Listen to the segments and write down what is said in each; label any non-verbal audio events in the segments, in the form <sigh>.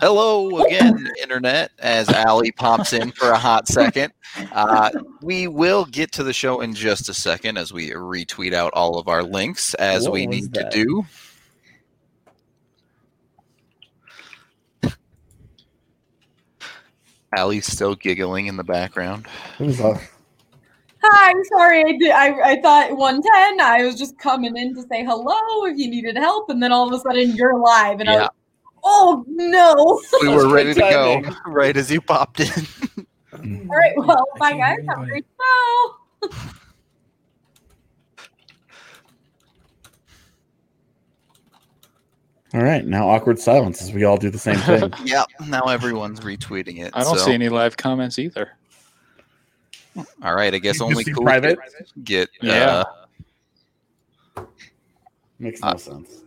Hello again, Internet, as Ali pops in for a hot second. Uh, we will get to the show in just a second as we retweet out all of our links as What we need that? to do. Ali's still giggling in the background. It was a- Hi, I'm sorry. I did. I, I thought 110. I was just coming in to say hello if you needed help, and then all of a sudden you're live, and I was, oh no! We were ready to go <laughs> right as you popped in. all right, well, I bye guys. Have a great show. All right, now awkward silence as we all do the same thing. <laughs> yep. Now everyone's retweeting it. I don't so- see any live comments either. All right. I guess You only cool private? get Yeah. uh, Makes no Uh, sense.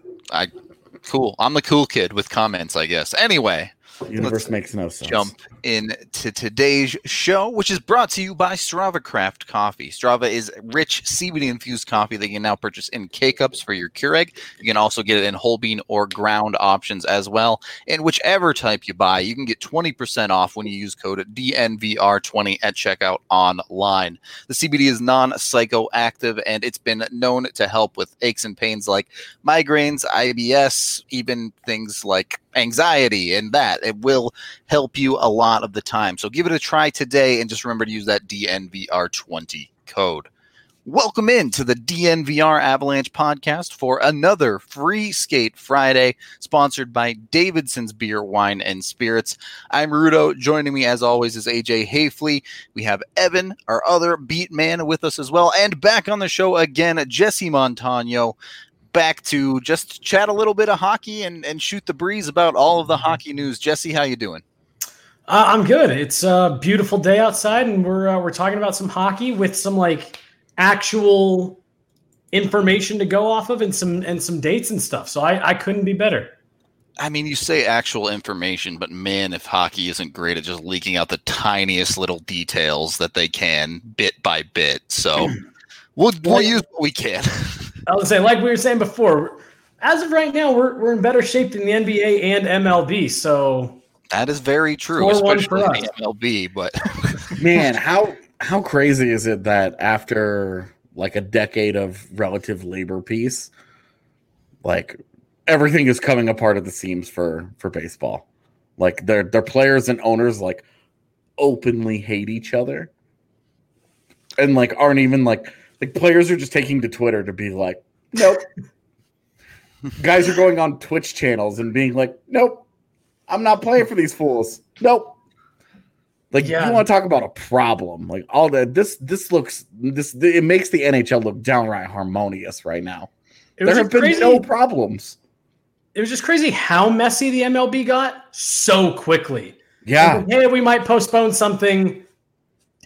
Cool. I'm the cool kid with comments, I guess. Anyway, Universe makes no sense. jump into today's show, which is brought to you by Strava Craft Coffee. Strava is rich CBD infused coffee that you can now purchase in K cups for your Keurig. You can also get it in whole bean or ground options as well. And whichever type you buy, you can get 20% off when you use code DNVR20 at checkout online. The CBD is non psychoactive and it's been known to help with aches and pains like migraines, IBS, even things like anxiety and that. It will help you a lot of the time. So give it a try today and just remember to use that DNVR20 code. Welcome in to the DNVR Avalanche podcast for another free skate Friday sponsored by Davidson's Beer, Wine, and Spirits. I'm Rudo. Joining me as always is AJ Haefele. We have Evan, our other beat man, with us as well. And back on the show again, Jesse Montano. Back to just chat a little bit of hockey and, and shoot the breeze about all of the hockey news. Jesse, how you doing? Uh, I'm good. It's a beautiful day outside, and we're uh, we're talking about some hockey with some like actual information to go off of, and some and some dates and stuff. So I I couldn't be better. I mean, you say actual information, but man, if hockey isn't great at just leaking out the tiniest little details that they can, bit by bit. So <clears throat> we'll, we'll Well- use what we can. <laughs> I was saying, like we were saying before, as of right now, we're we're in better shape than the NBA and MLB. So that is very true, 4-1 especially for in the MLB. But <laughs> Man, how how crazy is it that after like a decade of relative labor peace, like everything is coming apart at the seams for for baseball. Like their their players and owners like openly hate each other. And like aren't even like like players are just taking to Twitter to be like, nope. <laughs> Guys are going on Twitch channels and being like, nope, I'm not playing for these fools. Nope. Like Yeah. you want to talk about a problem? Like all that. This this looks this it makes the NHL look downright harmonious right now. it There have been crazy. no problems. it was just crazy how messy the MLB got so quickly. Yeah, Like, hey, we might postpone something,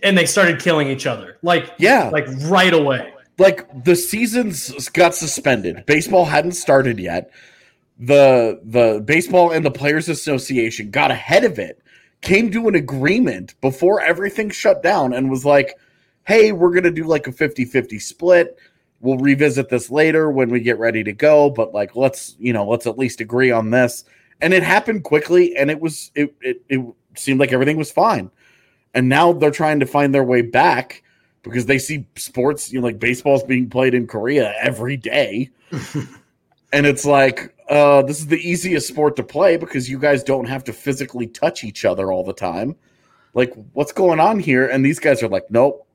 and they started killing each other. Like yeah. like right away. like the seasons got suspended. Baseball hadn't started yet. The the baseball and the players association got ahead of it, came to an agreement before everything shut down and was like, "Hey, we're going to do like a 50-50 split. We'll revisit this later when we get ready to go, but like let's, you know, let's at least agree on this." And it happened quickly and it was it it, it seemed like everything was fine. And now they're trying to find their way back because they see sports, you know, like baseball's being played in Korea every day. <laughs> and it's like, uh, this is the easiest sport to play because you guys don't have to physically touch each other all the time. Like, what's going on here? And these guys are like, nope.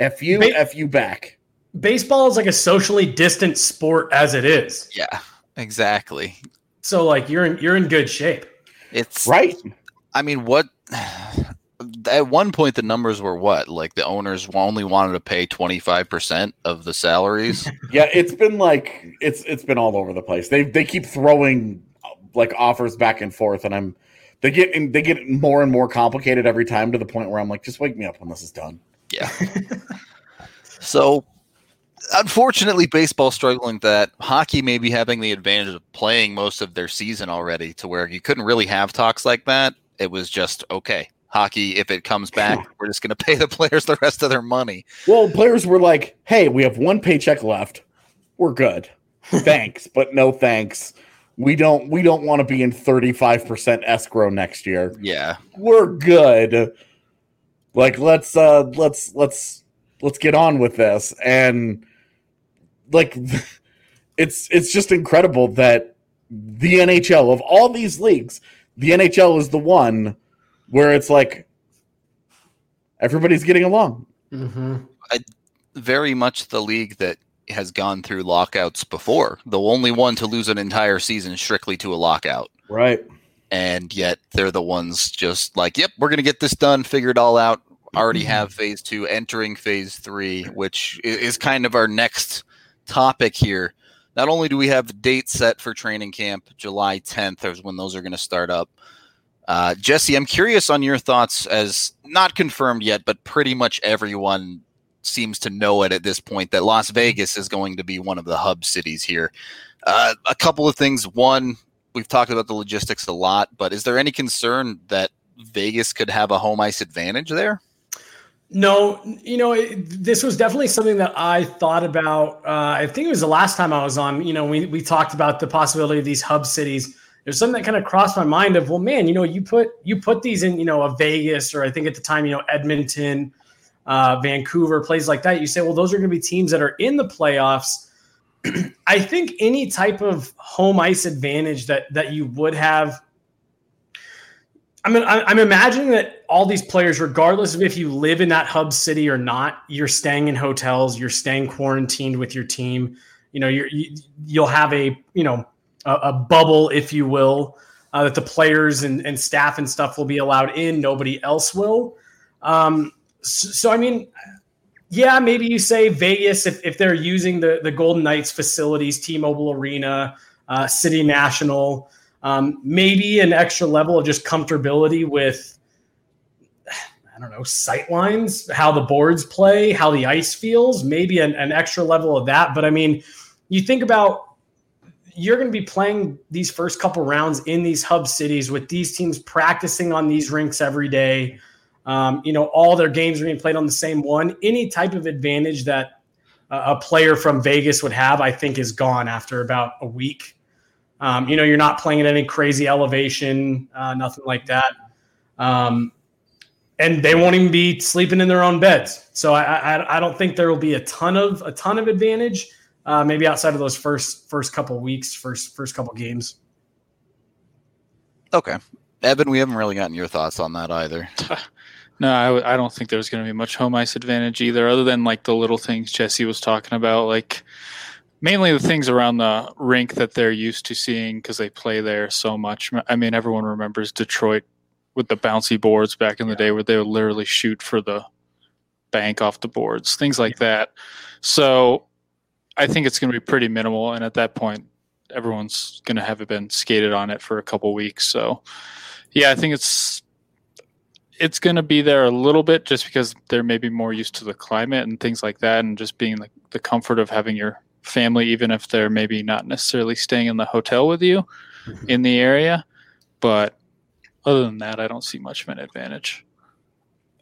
F you, Ba- F you back. Baseball is like a socially distant sport as it is. yeah, exactly. So like you're in you're in good shape. It's Right? I mean, what? At one point, the numbers were what? Like the owners only wanted to pay twenty five percent of the salaries. <laughs> Yeah, it's been like it's it's been all over the place. They they keep throwing like offers back and forth, and I'm they get and they get more and more complicated every time to the point where I'm like, just wake me up when this is done. Yeah. <laughs> so, unfortunately, baseball struggling that. Hockey may be having the advantage of playing most of their season already, to where you couldn't really have talks like that. It was just okay. Hockey, if it comes back, <laughs> we're just going to pay the players the rest of their money. Well, players were like, "Hey, we have one paycheck left. We're good. <laughs> Thanks, but no thanks. we don't we don't want to be in 35% escrow next year. Yeah. We're good. Like let's uh let's let's let's get on with this and like <laughs> it's it's just incredible that the NHL of all these leagues, the NHL is the one where it's like everybody's getting along. Mm-hmm. Very much the league that has gone through lockouts before. The only one to lose an entire season strictly to a lockout. Right. And yet they're the ones just like, yep, we're going to get this done, figure it all out. Already have phase two, entering phase three, which is kind of our next topic here. Not only do we have dates set for training camp, July 10th is when those are going to start up. Uh, Jesse, I'm curious on your thoughts as not confirmed yet, but pretty much everyone seems to know it at this point that Las Vegas is going to be one of the hub cities here. Uh, a couple of things. One, we've talked about the logistics a lot, but is there any concern that Vegas could have a home ice advantage there? No, you know, it, this was definitely something that I thought about. Uh, I think it was the last time I was on. You know, we we talked about the possibility of these hub cities. There's something that kind of crossed my mind of, well, man, you know, you put you put these in, you know, a Vegas or I think at the time, you know, Edmonton, uh, Vancouver, places like that. You say, well, those are going to be teams that are in the playoffs. <clears throat> I think any type of home ice advantage that that you would have I mean, I'm imagining that all these players, regardless of if you live in that hub city or not, you're staying in hotels, you're staying quarantined with your team. You know, you're, you, you'll have a you know a, a bubble, if you will, uh, that the players and, and staff and stuff will be allowed in. Nobody else will. Um, so, so, I mean, yeah, maybe you say Vegas if, if they're using the the Golden Knights facilities, T-Mobile Arena, uh, City National. Um, maybe an extra level of just comfortability with, I don't know, sight lines, how the boards play, how the ice feels, maybe an, an extra level of that. But I mean, you think about you're going to be playing these first couple rounds in these hub cities with these teams practicing on these rinks every day. Um, you know, all their games are being played on the same one. Any type of advantage that a player from Vegas would have, I think, is gone after about a week. Um, you know, you're not playing at any crazy elevation, uh, nothing like that. Um, and they won't even be sleeping in their own beds. So I, I, I don't think there will be a ton of a ton of advantage. Uh, maybe outside of those first first couple weeks, first first couple games. Okay, Evan, we haven't really gotten your thoughts on that either. <laughs> No, I, w- I don't think there's going to be much home ice advantage either, other than like the little things Jesse was talking about, like mainly the things around the rink that they're used to seeing because they play there so much. I mean, everyone remembers Detroit with the bouncy boards back in the day where they would literally shoot for the bank off the boards, things like that. So I think it's going to be pretty minimal. And at that point, everyone's going to have been skated on it for a couple weeks. So yeah, I think it's it's going to be there a little bit just because they're maybe more used to the climate and things like that and just being like the comfort of having your family even if they're maybe not necessarily staying in the hotel with you mm-hmm. in the area but other than that i don't see much of an advantage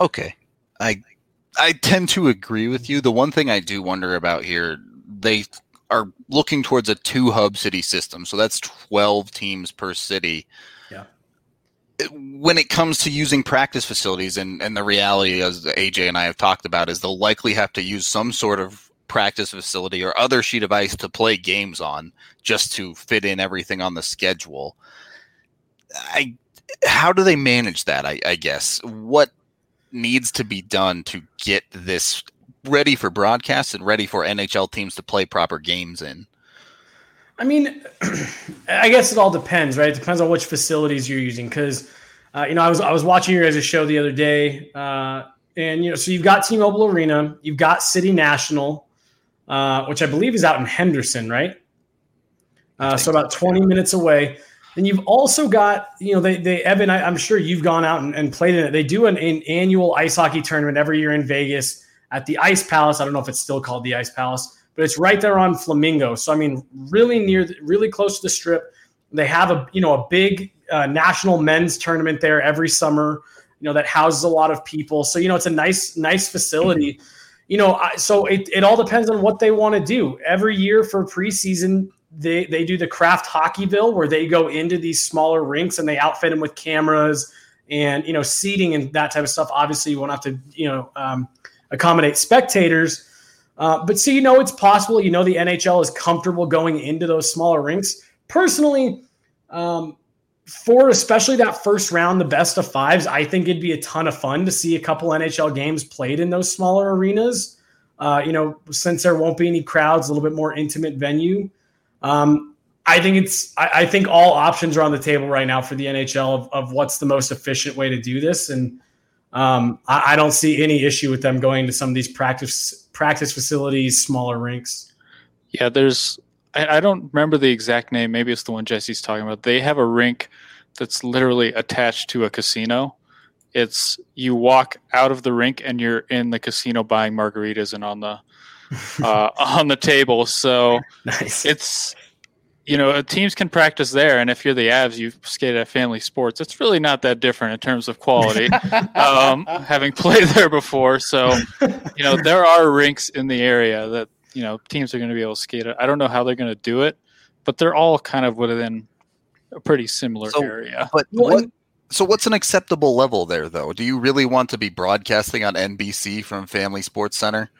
Okay, I I tend to agree with you. The one thing I do wonder about here, they are looking towards a two hub city system, so that's twelve teams per city. Yeah. When it comes to using practice facilities, and and the reality, as AJ and I have talked about, is they'll likely have to use some sort of practice facility or other sheet of ice to play games on, just to fit in everything on the schedule. I how do they manage that? I, I guess what needs to be done to get this ready for broadcast and ready for NHL teams to play proper games in? I mean, <clears throat> I guess it all depends, right? It depends on which facilities you're using. Because, uh, you know, I was I was watching your guys' show the other day, uh, and you know, so you've got T-Mobile Arena, you've got City National, uh, which I believe is out in Henderson, right? Uh, so about 20 minutes away. Then you've also got, you know, they, they Evan, I, am sure you've gone out and, and played in it. They do an, an annual ice hockey tournament every year in Vegas at the Ice Palace. I don't know if it's still called the Ice Palace, but it's right there on Flamingo. So I mean, really near, really close to the Strip. They have a, you know, a big uh, national men's tournament there every summer. You know that houses a lot of people. So you know it's a nice, nice facility. You know, so it, it all depends on what they want to do. Every year for preseason, they they do the Kraft Hockeyville where they go into these smaller rinks and they outfit them with cameras and you know seating and that type of stuff. Obviously, you won't have to you know um, accommodate spectators. Uh, but so you know it's possible. You know the NHL is comfortable going into those smaller rinks. Personally, um, for especially that first round, the best of fives, I think it'd be a ton of fun to see a couple NHL games played in those smaller arenas. Uh, you know, since there won't be any crowds, a little bit more intimate venue. Um, I think it's. I, I, think all options are on the table right now for the NHL of, of what's the most efficient way to do this, and um, I, I, don't see any issue with them going to some of these practice practice facilities, smaller rinks. Yeah, there's. I, I don't remember the exact name. Maybe it's the one Jesse's talking about. They have a rink that's literally attached to a casino. It's you walk out of the rink and you're in the casino buying margaritas and on the <laughs> uh, on the table. So nice. it's you know teams can practice there, and if you're the Avs, you've skated at Family Sports. It's really not that different in terms of quality. <laughs> um, having played there before, so you know there are rinks in the area that you know teams are going to be able to skate at. I don't know how they're going to do it, but they're all kind of within a pretty similar so, area. But what, so what's an acceptable level there though? Do you really want to be broadcasting on NBC from Family Sports Center?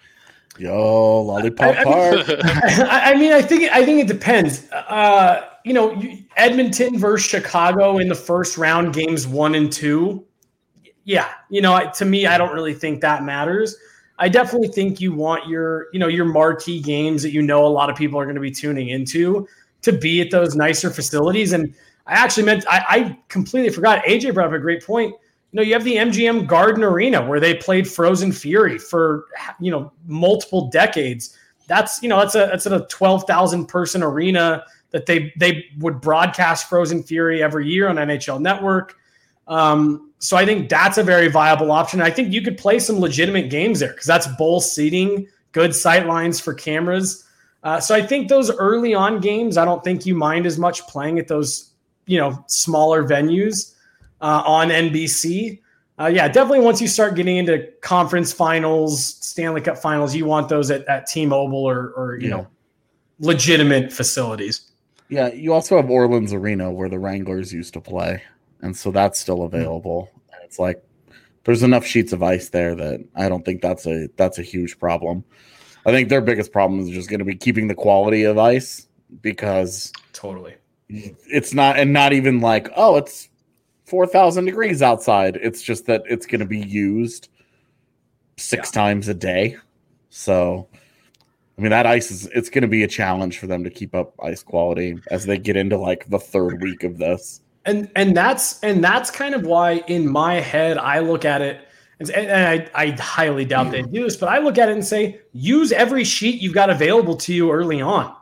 Yo, lollipop I, park. <laughs> I, I, mean, I think I think it depends. Uh, you know, Edmonton versus Chicago in the first round, games one and two. Yeah, you know, to me, I don't really think that matters. I definitely think you want your, you know, your marquee games that you know a lot of people are going to be tuning into to be at those nicer facilities. And I actually meant I, I completely forgot. AJ brought up a great point you know, you have the MGM Garden Arena where they played Frozen Fury for you know multiple decades. That's you know that's a that's a twelve thousand person arena that they they would broadcast Frozen Fury every year on NHL Network. Um, so I think that's a very viable option. I think you could play some legitimate games there because that's bowl seating, good sight lines for cameras. Uh, so I think those early on games, I don't think you mind as much playing at those you know smaller venues uh, on NBC. Uh, yeah, definitely once you start getting into conference finals, Stanley Cup finals, you want those at, at T-Mobile or, or you yeah. know, legitimate facilities. Yeah, you also have Orleans Arena where the Wranglers used to play, and so that's still hmm. available. Mm-hmm. It's like there's enough sheets of ice there that I don't think that's a that's a huge problem. I think their biggest problem is just going to be keeping the quality of ice because totally it's not and not even like oh it's 4,000 degrees outside. It's just that it's going to be used six yeah. times a day. So, I mean, that ice is, it's going to be a challenge for them to keep up ice quality as they get into like the third week of this. And, and that's, and that's kind of why in my head, I look at it and, and I, I highly doubt they mm. do this, but I look at it and say, use every sheet you've got available to you early on.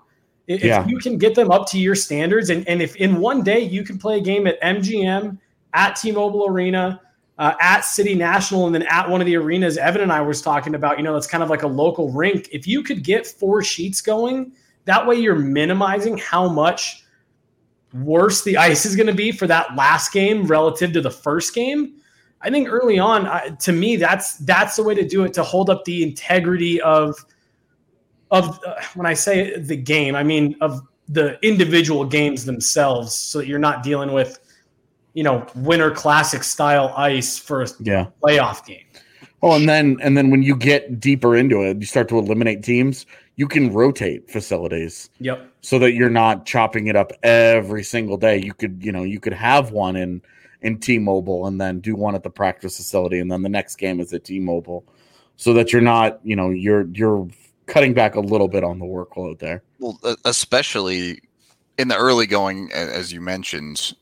If yeah. you can get them up to your standards, and, and if in one day you can play a game at MGM at T-Mobile Arena, uh, at City National, and then at one of the arenas Evan and I was talking about. You know, it's kind of like a local rink. If you could get four sheets going, that way you're minimizing how much worse the ice is going to be for that last game relative to the first game. I think early on, to me, that's that's the way to do it to hold up the integrity of of uh, when I say the game, I mean of the individual games themselves, so that you're not dealing with you know, winter classic style ice for a yeah. playoff game. Well, and then and then when you get deeper into it, you start to eliminate teams. You can rotate facilities. Yep. So that you're not chopping it up every single day. You could, you know, you could have one in in T-Mobile and then do one at the practice facility, and then the next game is at T-Mobile, so that you're not, you know, you're you're cutting back a little bit on the workload there. Well, especially in the early going, as you mentioned,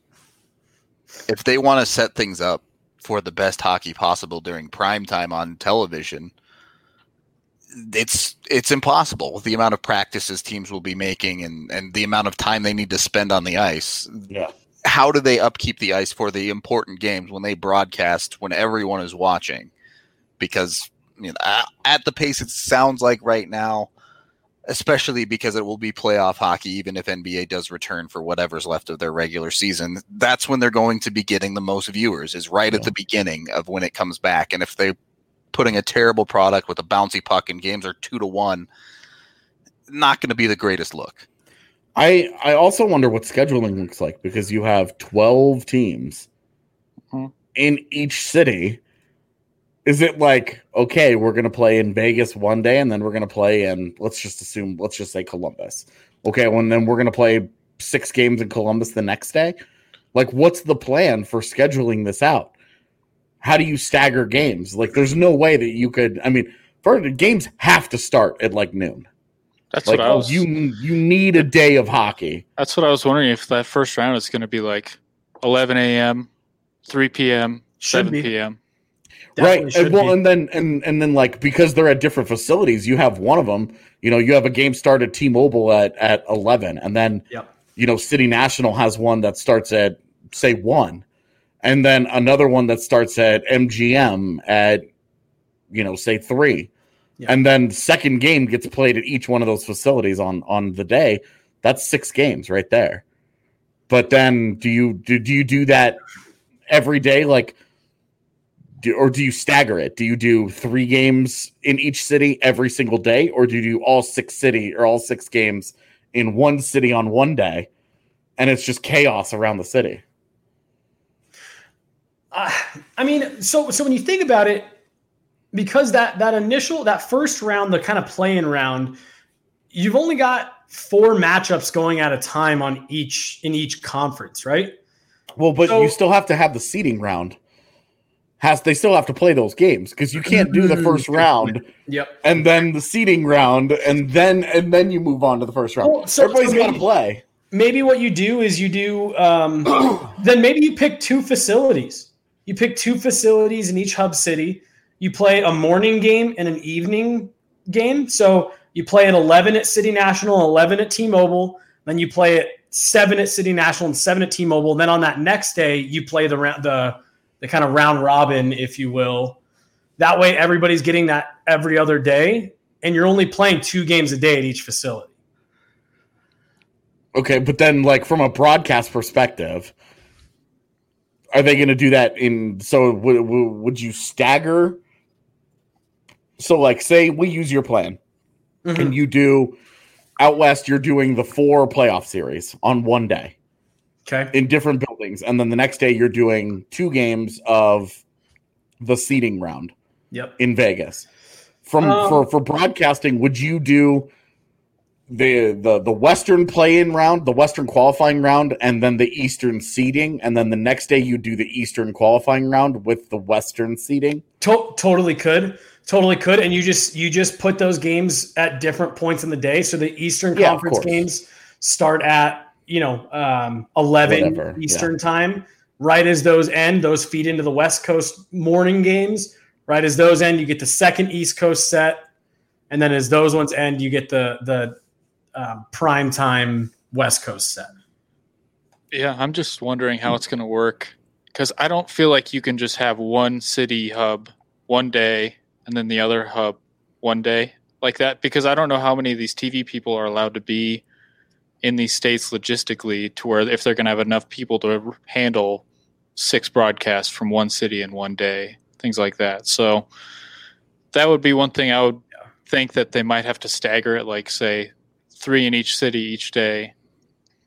if they want to set things up for the best hockey possible during prime time on television, it's it's impossible with the amount of practices teams will be making and and the amount of time they need to spend on the ice. Yeah. How do they upkeep the ice for the important games when they broadcast when everyone is watching? Because you know, at the pace it sounds like right now, especially because it will be playoff hockey, even if NBA does return for whatever's left of their regular season. That's when they're going to be getting the most viewers, is right yeah. at the beginning of when it comes back. And if they're putting a terrible product with a bouncy puck and games are two to one, not going to be the greatest look. I I also wonder what scheduling looks like because you have 12 teams Mhm. in each city. Is it like okay, we're going to play in Vegas one day and then we're going to play in let's just assume let's just say Columbus. Okay, well and then we're going to play six games in Columbus the next day? Like what's the plan for scheduling this out? How do you stagger games? Like there's no way that you could I mean, for games have to start at like noon. That's Like what I was. you you need a day of hockey. That's what I was wondering if that first round is going to be like 11 a.m., 3 p.m., Should 7 be. p.m. Right and, well be. and then and and then like because they're at different facilities you have one of them you know you have a game start at t-mobile at at 11 and then Yep. you know city national has one that starts at say 1 and then another one that starts at mgm at you know say 3 Yeah. and then second game gets played at each one of those facilities on on the day that's six games right there but then do you do, do you do that every day like do, or do you stagger it? Do you do three games in each city every single day, or do you do all six city or all six games in one city on one day, and it's just chaos around the city? Uh, I mean, so so when you think about it, because that that initial that first round, the kind of playing round, you've only got four matchups going at a time on each in each conference, right? Well, but So- you still have to have the seeding round. Has they still have to play those games because you can't do the first Mm, round Yep. and then the seeding round and then and then you move on to the first round. Well, so- Everybody's so got to play. Maybe what you do is you do um, <clears throat> then maybe you pick two facilities. You pick two facilities in each hub city. You play a morning game and an evening game. So you play at 11 at City National, 11 at T-Mobile. Then you play at seven at City National and seven at T-Mobile. and Then on that next day, you play the round, the the kind of round robin, if you will. That way, everybody's getting that every other day, and you're only playing two games a day at each facility. Okay, but then like from a broadcast perspective, are they going to do that in? So would, would you stagger? So like, say we use your plan, Mm-hmm. and you do out west. You're doing the four playoff series on one day Okay. in different buildings, and then the next day you're doing two games of the seeding round Yep. in Vegas. From Um, for for broadcasting, would you do the the the Western play-in round, the Western qualifying round, and then the Eastern seeding, and then the next day you do the Eastern qualifying round with the Western seeding? To- totally could totally could and you just you just put those games at different points in the day so the eastern Yeah, conference games start at you know um, 11 Whatever, eastern time right as those end those feed into the west coast morning games right as those end you get the second east coast set. And then as those ones end you get the the um, prime time west coast set. Yeah, I'm just wondering how it's going to work because I don't feel like you can just have one city hub one day and then the other hub one day like that because I don't know how many of these TV people are allowed to be in these states logistically to where if they're going to have enough people to handle six broadcasts from one city in one day, things like that. So that would be one thing I would think that they might have to stagger it, like say three in each city each day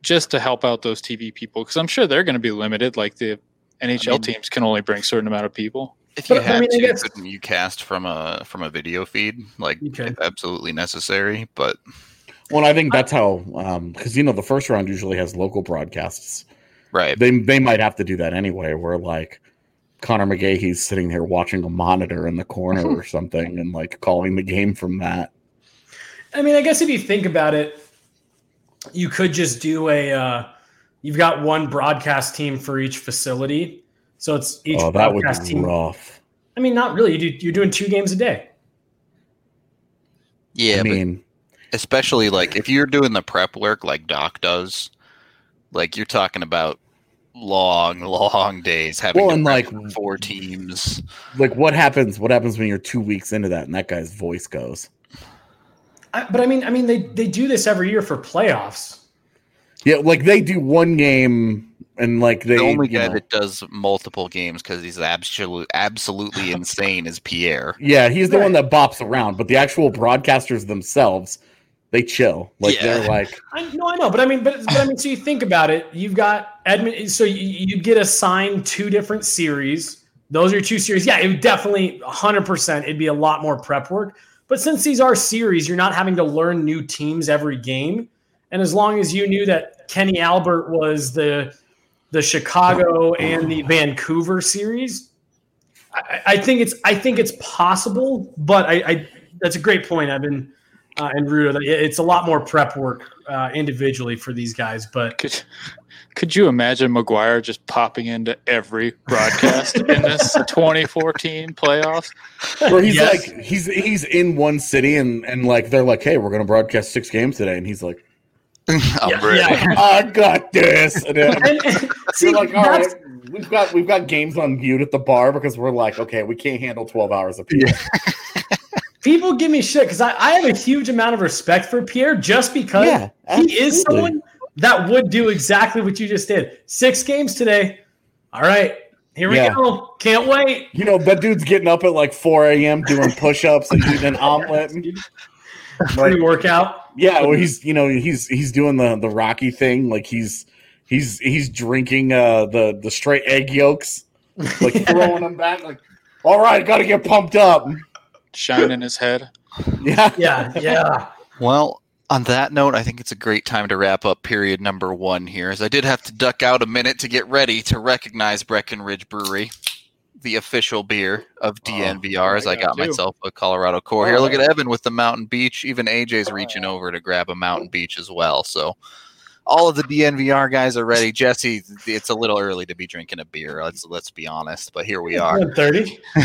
just to help out those TV people because I'm sure they're going to be limited. Like the NHL I mean- teams can only bring a certain amount of people. If you But, I had mean, to, guess- couldn't you cast from a from a video feed, like You could. if absolutely necessary? But Well, I think that's how because you know the first round usually has local broadcasts. right, They they might have to do that anyway, where like Conor McGahey's sitting there watching a monitor in the corner <laughs> or something and like calling the game from that. I mean, I guess if you think about it, you could just do a. Uh, you've got one broadcast team for each facility, so it's each oh, that would broadcast be team. rough. I mean, not really. You do, you're doing two games a day. yeah, I but mean, especially like if you're doing the prep work like Doc does, like you're talking about long, <laughs> long days having Well, to and, like- four teams. like what happens? What happens when you're two weeks into that and that guy's voice goes? I, but I mean, I mean, they they do this every year for playoffs. Yeah, like they do one game and like they the only you guy know- that does multiple games because he's absolute, absolutely <laughs> insane is Pierre. Yeah, he's the Right. one that bops around, but the actual broadcasters themselves They chill. Like Yeah. they're like, <laughs> I no, I know, but I mean, but, but I mean, so you think about it. You've got Edmund. So you, you'd get assigned two different series. Those are two series. Yeah, it would definitely 100. percent It'd be a lot more prep work. But since these are series, you're not having to learn new teams every game. And as long as you knew that Kenny Albert was the the Chicago and the Vancouver series, I, I think it's I think it's possible. But I, I that's a great point, Evan uh, and Rudo. It's a lot more prep work uh, individually for these guys. But Could could you imagine McGuire just popping into every broadcast in this <laughs> 2014 playoffs? where he's Yes. like, he's he's in one city and and like they're like, hey, we're gonna broadcast six games today, and he's like, I'm <laughs> yeah, ready. yeah. I got this. And then And- <laughs> and- see, like, all right, we've got we've got games on mute at the bar because we're like, okay, we can't handle twelve hours of people. People give me shit because I, I have a huge amount of respect for Pierre just because Yeah, he is someone that would do exactly what you just did. Six games today. All right, here we Yeah. go. Can't wait. You know, that dude's getting up at like 4 a.m. doing push ups and eating an omelet. <laughs> Like, Pre workout. yeah, well, he's you know he's he's doing the the Rocky thing. Like he's he's he's drinking uh the the straight egg yolks, like throwing them back. Like, all right, got to get pumped up. Shining in his head. <laughs> Yeah, Yeah, yeah. Well, on that note, I think it's a great time to wrap up period number one here, as I did have to duck out a minute to get ready to recognize Breckenridge Brewery, the official beer of oh, DNVR, as I I got got myself a Colorado core here. Look at Evan with the Mountain Beach. Even AJ's reaching over to grab a Mountain Beach as well. So all of the DNVR guys are ready. Jesse, it's a little early to be drinking a beer. Let's let's be honest, but here we are. Thirty. <laughs>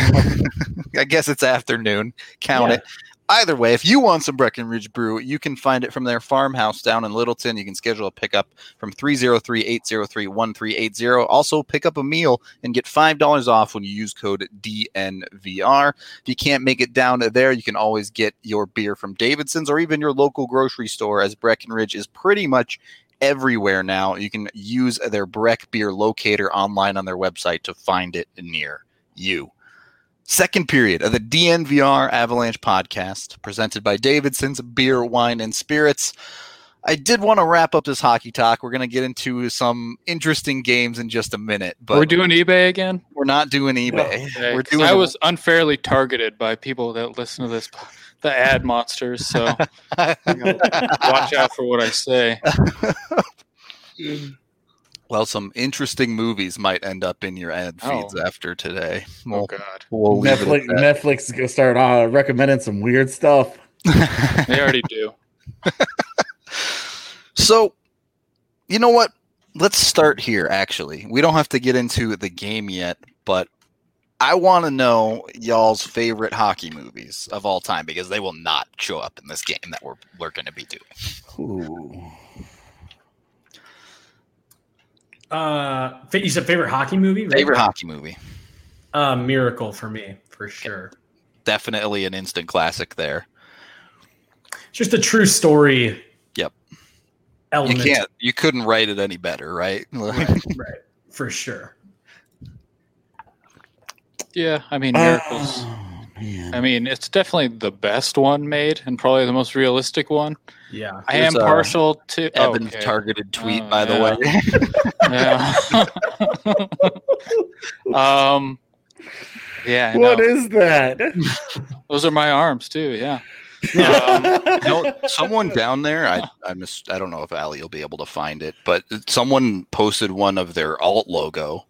I guess it's afternoon. Count Yeah. it. Either way, if you want some Breckenridge Brew, you can find it from their farmhouse down in Littleton. You can schedule a pickup from 303-803-1380. Also, pick up a meal and get $5 off when you use code DNVR. If you can't make it down there, you can always get your beer from Davidson's or even your local grocery store, as Breckenridge is pretty much everywhere now. You can use their Breck beer locator online on their website to find it near you. Second period of the DNVR Avalanche podcast, presented by Davidson's Beer, Wine, and Spirits. I did want to wrap up this hockey talk. We're going to get into some interesting games in just a minute, but We're doing eBay again. we're not doing eBay. Okay, We're 'cause doing I was unfairly targeted by people that listen to this, the ad monsters. So <laughs> watch out for what I say. <laughs> well, some interesting movies might end up in your ad feeds Oh. after today. Oh We'll, God, we'll Netflix Netflix is gonna start uh, recommending some weird stuff. they already do. <laughs> So, you know what? Let's start here, actually. We don't have to get into the game yet, but I want to know y'all's favorite hockey movies of all time because they will not show up in this game that we're, we're going to be doing. Ooh. Uh, you said favorite hockey movie? right? Favorite hockey movie. Uh, Miracle for me, for sure. Definitely an instant classic there. It's just a true story. Yep. You Element. can't, you couldn't write it any better, right? <laughs> Right, right, for sure. Yeah, I mean miracles. Oh, man. I mean, it's definitely the best one made and probably the most realistic one. Yeah. I am uh, partial to Evan's okay. targeted tweet, Oh, by the way. <laughs> Yeah. <laughs> um. Yeah. I What know. is that? Those are my arms too. Yeah. <laughs> Um, no, someone down there, I I miss, I don't know if Ali will be able to find it, but someone posted one of their alt logo,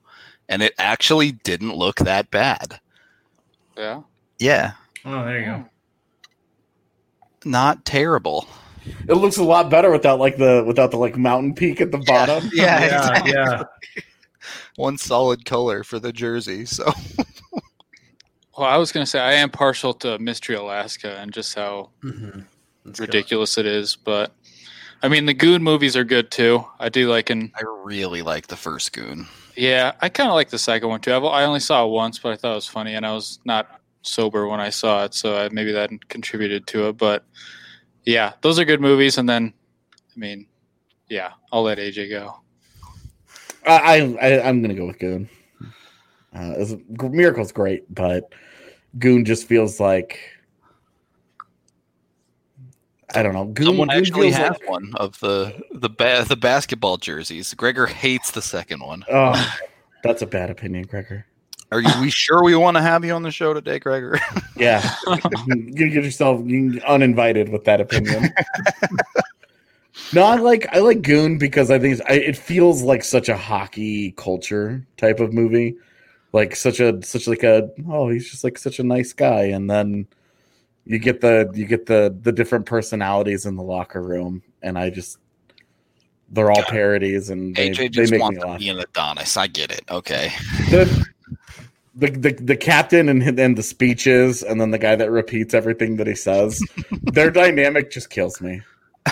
and it actually didn't look that bad. yeah. Yeah, Oh, there you go. not terrible. it looks a lot better without like the without the like mountain peak at the bottom. <laughs> Yeah, Yeah, exactly. yeah. <laughs> One solid color for the jersey. So <laughs> Well, I was gonna say I am partial to Mystery Alaska and just how Mhm. That's good. ridiculous it is, but I mean the Goon movies are good too. I do like and I really like the first Goon. yeah, I kind of like the second one too. I've, I only saw it once, but I thought it was funny, and I was not sober when I saw it, so I, maybe that contributed to it. But yeah, those are good movies. And then, I mean, yeah, I'll let AJ go. I, I I'm gonna go with Goon. Uh, it's- Miracle's great, but Goon just feels like I don't know. Goon, Someone Goon actually has like- one of the the ba- the basketball jerseys. Gregor hates the second one. Oh, <laughs> that's a bad opinion, Gregor. Are you, we sure we want to have you on the show today, Gregor? <laughs> Yeah, you get yourself uninvited with that opinion. <laughs> no, I like I like Goon because I think I, it feels like such a hockey culture type of movie, like such a such like a oh he's just like such a nice guy, and then you get the you get the the different personalities in the locker room, and I just they're all parodies and they, AJ they just make wants me to laugh. be an Adonis. I get it. Okay. the, the the the captain and and the speeches, and then the guy that repeats everything that he says. <laughs> their dynamic just kills me. <laughs>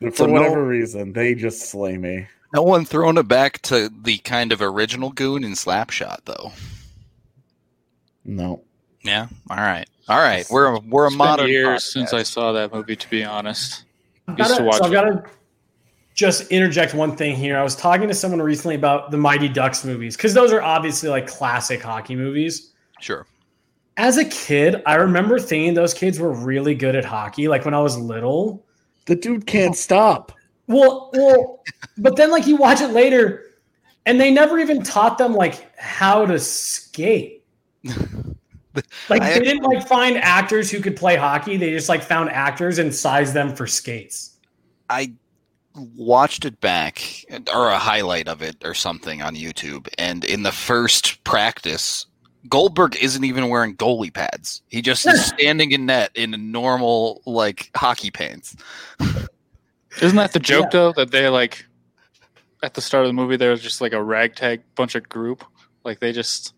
For So no- whatever reason, they just slay me. No one thrown it back to the kind of original goon in Slapshot, though. No, Yeah. All right. All right. We're a, we're a It's been modern years podcast. since I saw that movie. To be honest, I've used to gotta- watch. so I've got to just interject one thing here. I was talking to someone recently about the Mighty Ducks movies because those are obviously like classic hockey movies. Sure. As a kid, I remember thinking those kids were really good at hockey. Like when I was little. the dude can't stop. Well, well, but then like you watch it later, and they never even taught them like how to skate. <laughs> Like I they didn't like find actors who could play hockey. They just like found actors and sized them for skates. I watched it back or a highlight of it or something on YouTube and in the first practice Goldberg isn't even wearing goalie pads. He just is <laughs> standing in net in normal like hockey pants. Isn't that the joke Yeah. though? That they like at the start of the movie, there was just like a ragtag bunch of group, like they just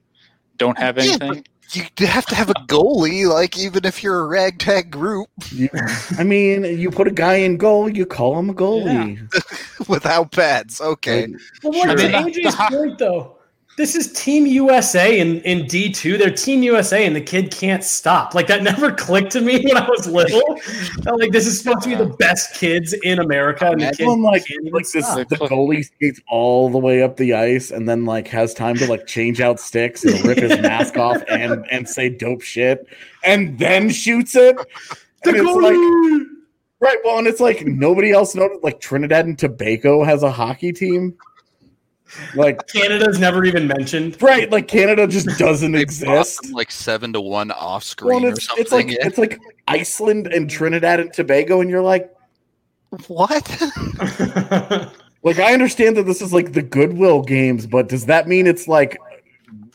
don't have Yeah, anything. You have to have a goalie like even if you're a ragtag group <laughs> I mean, you put a guy in goal, you call him a goalie. <laughs> without pads. Okay. Well, what Sure. I mean, the- AJ's <laughs> point though, this is Team USA in, in D two. They're Team USA, and the kid can't stop. Like that <laughs> never clicked to me when I was little. <laughs> I'm like this is supposed to be the best kids in America, and the kid like, can't like this, stop. the goalie skates all the way up the ice and then like has time to like change out sticks and rip his mask off <laughs> and and say dope shit and then shoots it. And it's like right, well, and it's like nobody else noticed. Like Trinidad and Tobago has a hockey team. Like <laughs> Canada's never even mentioned. right, like Canada just doesn't exist. them, like seven to one off Well, screen and or it's, something. it's like yeah. it's like Iceland and Trinidad and Tobago, and you're like, what? <laughs> Like I understand that this is like the Goodwill games, but does that mean it's like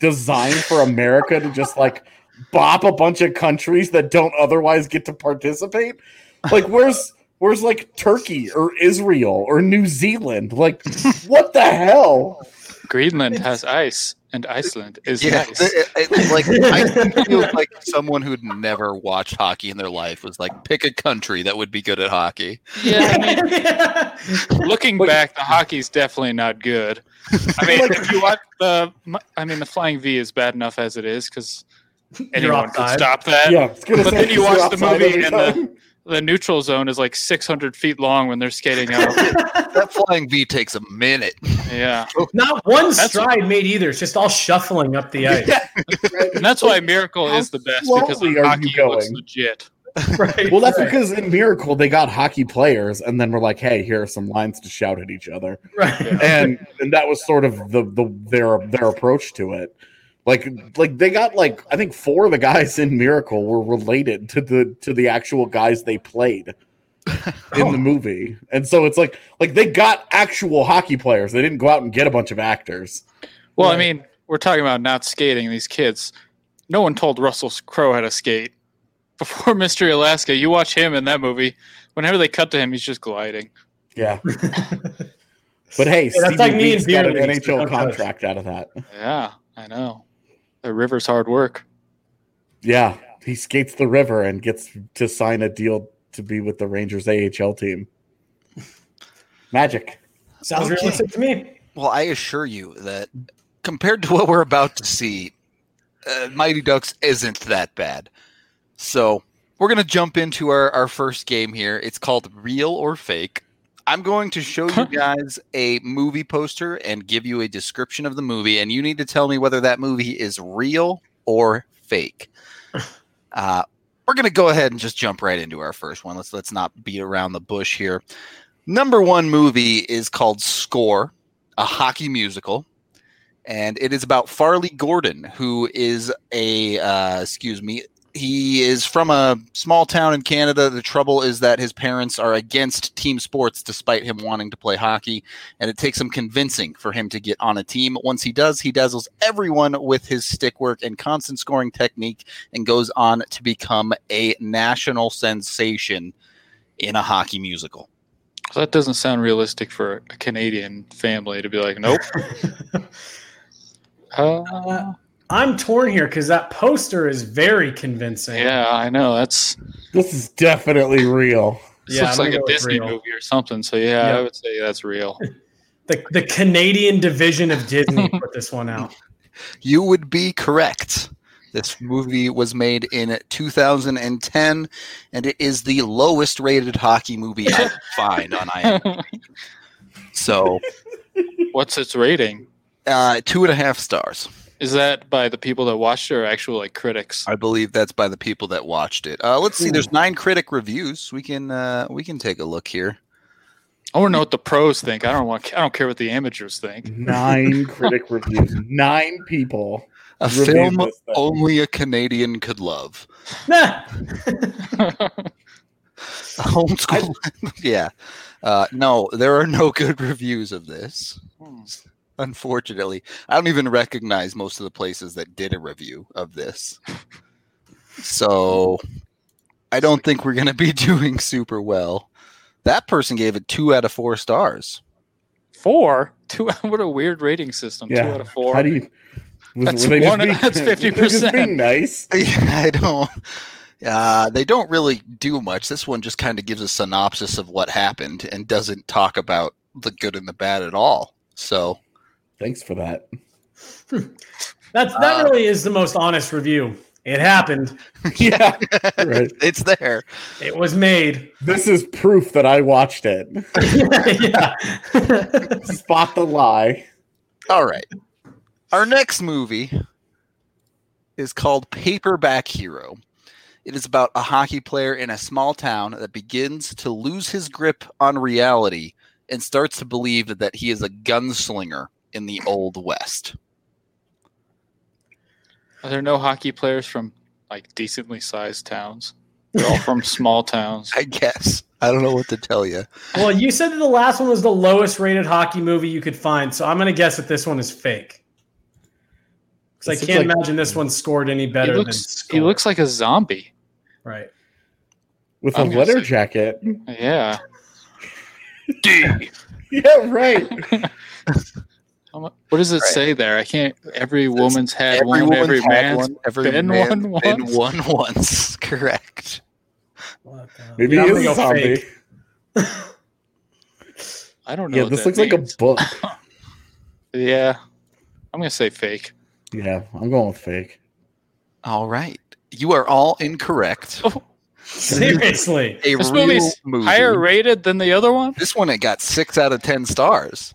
designed for America to just like bop a bunch of countries that don't otherwise get to participate? Like where's where's like Turkey or Israel or New Zealand? Like what the hell? Greenland has ice, and Iceland is Yeah, nice. it- it- like I <laughs> feel like someone who'd never watched hockey in their life was like, pick a country that would be good at hockey. yeah, I mean, <laughs> looking Like- back, the hockey's definitely not good. I mean, if you watch the, I mean, the flying V is bad enough as it is because anyone could stop that. Yeah, I was gonna But say then you watch the movie every and the- time. The neutral zone is like 600 feet long when they're skating out. <laughs> That flying V takes a minute. yeah, Not one That's- stride made either. It's just all shuffling up the <laughs> ice. Yeah, and that's why Miracle How is the best because the are you hockey looks legit. <laughs> Right. Well, that's right, because in Miracle they got hockey players, and then we're like, "Hey, here are some lines to shout at each other." right. and and that was sort of the the their their approach to it. Like like they got like I think four of the guys in Miracle were related to the to the actual guys they played <laughs> in the movie, and so it's like like they got actual hockey players. They didn't go out and get a bunch of actors. Well, I mean, we're talking about not skating. These kids, no one told Russell Crowe how to skate <laughs> before Mystery Alaska. You watch him in that movie. Whenever they cut to him, he's just gliding. Yeah, <laughs> but hey, that's Stevie like me Lee's in got an NHL contract out of that. Yeah, I know. The river's hard work. Yeah, he skates the river and gets to sign a deal to be with the Rangers AHL team. Magic. Sounds Okay. realistic to me. Well, I assure you that compared to what we're about to see, uh, Mighty Ducks isn't that bad. So we're going to jump into our, our first game here. It's called Real or Fake. I'm going to show you guys a movie poster and give you a description of the movie, and you need to tell me whether that movie is real or fake. <laughs> Uh, we're gonna go ahead and just jump right into our first one. Let's let's not beat around the bush here. Number one movie is called Score, a hockey musical, and it is about Farley Gordon, who is a uh, excuse me. He is from a small town in Canada. The trouble is that his parents are against team sports, despite him wanting to play hockey, and it takes some convincing for him to get on a team. Once he does, he dazzles everyone with his stick work and constant scoring technique, and goes on to become a national sensation in a hockey musical. So that doesn't sound realistic for a Canadian family to be like, nope. <laughs> Uh, Uh, I'm torn here because that poster is very convincing. yeah, I know. That's This is definitely real. this Yeah, looks I'm like a Disney real. movie or something. So yeah, Yeah. I would say that's real. <laughs> The the Canadian division of Disney <laughs> put this one out. You would be correct. This movie was made in 2010, and it is the lowest rated hockey movie I could <laughs> find on IMDb. So, What's its rating? uh, two and a half stars. Is that by the people that watched it or actual like critics? I believe that's by the people that watched it. Uh, let's see. There's nine critic reviews. We can uh, we can take a look here. I want to know what the pros think. I don't want. I don't care what the amateurs think. Nine <laughs> critic reviews. Nine people. A film only a Canadian could love. <laughs> <laughs> Nah. Homeschool. yeah. Uh, no, there are no good reviews of this. Unfortunately, I don't even recognize most of the places that did a review of this. So I don't think we're going to be <laughs> doing super well. That person gave it two out of four stars. Four. Two. <laughs> What a weird rating system. Yeah. Two out of four. How do you? Was, That's were they just one- being- that's were they just 50%. being nice. <laughs> I don't. Uh, they don't really do much. This one just kind of gives a synopsis of what happened and doesn't talk about the good and the bad at all. So Thanks for that. <laughs> That's that Uh, really is the most honest review. It happened. <laughs> Yeah, right. <laughs> it's there. It was made. This is proof that I watched it. yeah. Spot the lie. All right. Our next movie is called Paperback Hero. It is about a hockey player in a small town that begins to lose his grip on reality and starts to believe that he is a gunslinger in the Old West. Are there no hockey players from like decently sized towns? They're all from <laughs> small towns. I guess. I don't know what to tell you. well, you said that the last one was the lowest rated hockey movie you could find, so I'm gonna guess that this one is fake. Because I can't like- imagine this one scored any better than looks. Score. He looks like a zombie. right. With a I'm gonna letter say- jacket. Yeah. D. <laughs> Yeah, right. <laughs> How mu- What does it Right. say there? I can't. Every woman's had Every one. woman's Every man's one, every been man one been once? one <laughs> once. Correct. What the- Maybe Yeah, I'm he is a zombie. fake. I don't know. Yeah, this that looks like a book. <laughs> Yeah. I'm gonna say fake. Yeah, I'm going with fake. All right. You are all incorrect. Oh, <laughs> Seriously. A This real movie's movie. higher rated than the other one. This one it got six out of ten stars.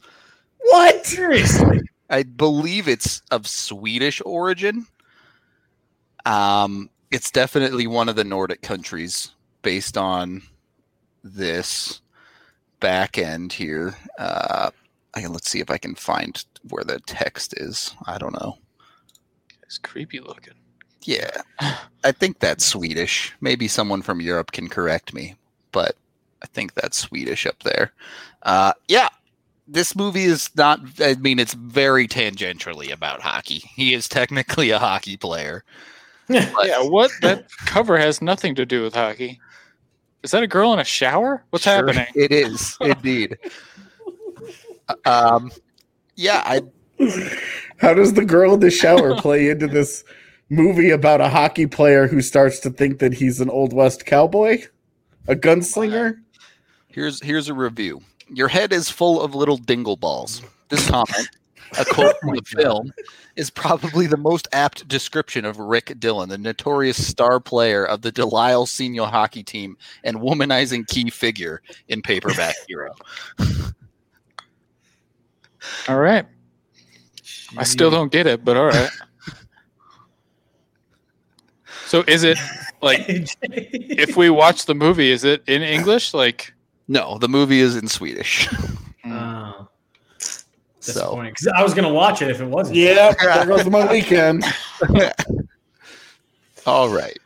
What? Seriously. I believe it's of Swedish origin. Um, it's definitely one of the Nordic countries based on this back end here. Uh, I can, let's see if I can find where the text is. I don't know. It's creepy looking. Yeah, I think that's Swedish. Maybe someone from Europe can correct me, but I think that's Swedish up there. Uh, yeah, this movie is not. I mean, it's very tangentially about hockey. He is technically a hockey player. <laughs> But- Yeah. What? That cover has nothing to do with hockey. Is that a girl in a shower? What's Sure, happening? It is indeed. <laughs> um, yeah, I How does the girl in the shower play into this movie about a hockey player who starts to think that he's an old west cowboy? A gunslinger? here's here's a review. Your head is full of little dingle balls. This comment, a quote <laughs> oh from the film, is probably the most apt description of Rick Dillon, the notorious star player of the Delisle senior hockey team and womanizing key figure in Paperback <laughs> Hero. All right. I still mm. don't get it, but all right. So is it like <laughs> if we watch the movie, is it in English? Like No, the movie is in Swedish. <laughs> Mm. Oh, So disappointing. 'Cause I was gonna watch it if it wasn't. Yeah, there goes my weekend. <laughs> All right.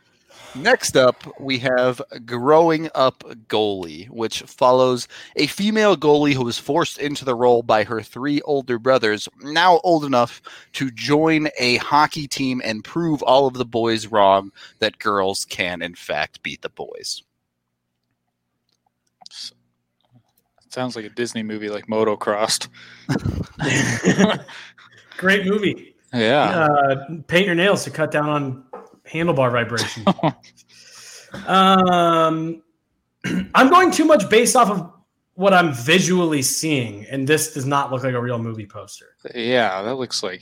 Next up, we have Growing Up Goalie, which follows a female goalie who was forced into the role by her three older brothers, now old enough to join a hockey team and prove all of the boys wrong that girls can, in fact, beat the boys. Sounds like a Disney movie, like Motocrossed. <laughs> Great movie. Yeah. Uh, paint your nails to cut down on handlebar vibration. <laughs> um, <clears throat> I'm going too much based off of what I'm visually seeing, and this does not look like a real movie poster. yeah, that looks like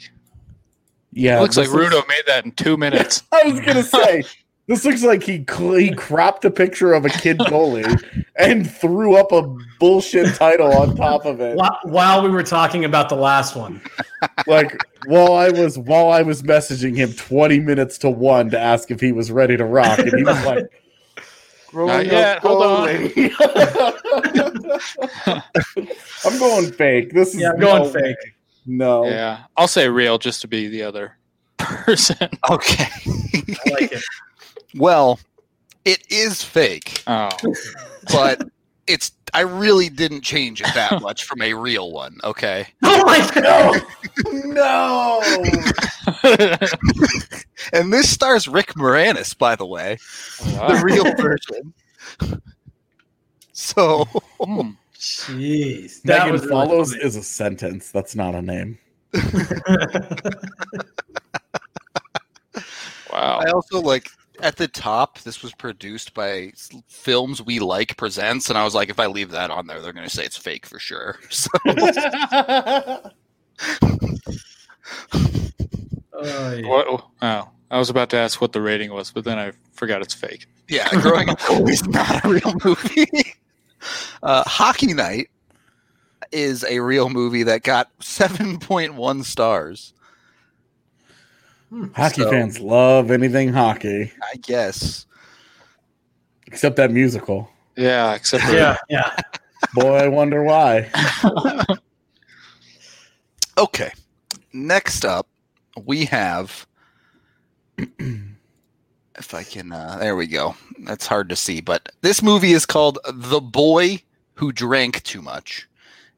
Yeah, it looks like this looks- Rudo made that in two minutes. <laughs> I was gonna say this looks like he cl- he cropped a picture of a kid goalie <laughs> and threw up a bullshit title on top of it. While we were talking about the last one, <laughs> Like while I was while I was messaging him twenty minutes to one to ask if he was ready to rock, and he was like. <laughs> "Growing yet, up hold on." goalie." I'm going fake. This is yeah, I'm going no fake. way. No. Yeah, I'll say real just to be the other person. Okay. I like it. Well, it is fake, Oh, but it's. I really didn't change it that much from a real one. Okay. <laughs> Oh my god! No. <laughs> And this stars Rick Moranis, by the way, the real version. So Hmm. Jeez, that Megan was really follows funny. is a sentence. That's not a name. <laughs> Wow. I also like at the top. This was produced by Films We Like Presents, and I was like, if I leave that on there, they're going to say it's fake for sure. <laughs> So Oh, yeah. What? Oh, I was about to ask what the rating was, but then I forgot it's fake. yeah, Growing Up Goalie is not a real movie. <laughs> Uh, Hockey Night is a real movie that got seven point one stars. Hockey So- fans love anything hockey, I guess. except that musical. Yeah, except for yeah, yeah. Boy, I wonder why. <laughs> Okay. Next up, we have. <clears throat> if I can, uh, there we go. That's hard to see, but this movie is called "The Boy Who Drank Too Much,"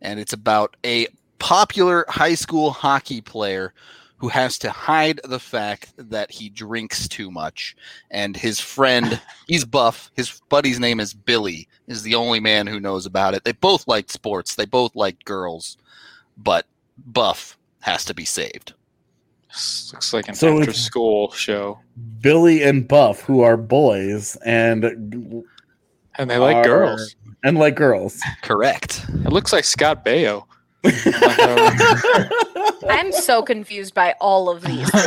and it's about a popular high school hockey player who has to hide the fact that he drinks too much, and his friend, <laughs> he's buff. His buddy's name is Billy. Is the only man who knows about it. They both liked sports. They both liked girls, but Buff has to be saved. This looks like an So after school show, Billy and Buff, who are boys and and they like are- girls. and like girls. Correct. It looks like Scott Baio. I'm so confused by all of these. <laughs>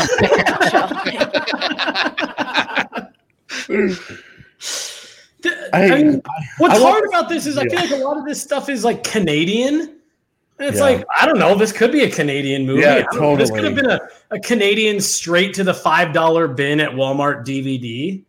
I, I mean, what's I want- hard about this is I feel like a lot of this stuff is like Canadian. And it's Yeah. like, I don't know, this could be a Canadian movie. Yeah, I This could have been a, a Canadian straight to the $5 bin at Walmart DVD.